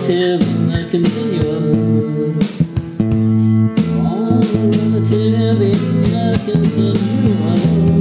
relative in the continuum. All relative in the continuum.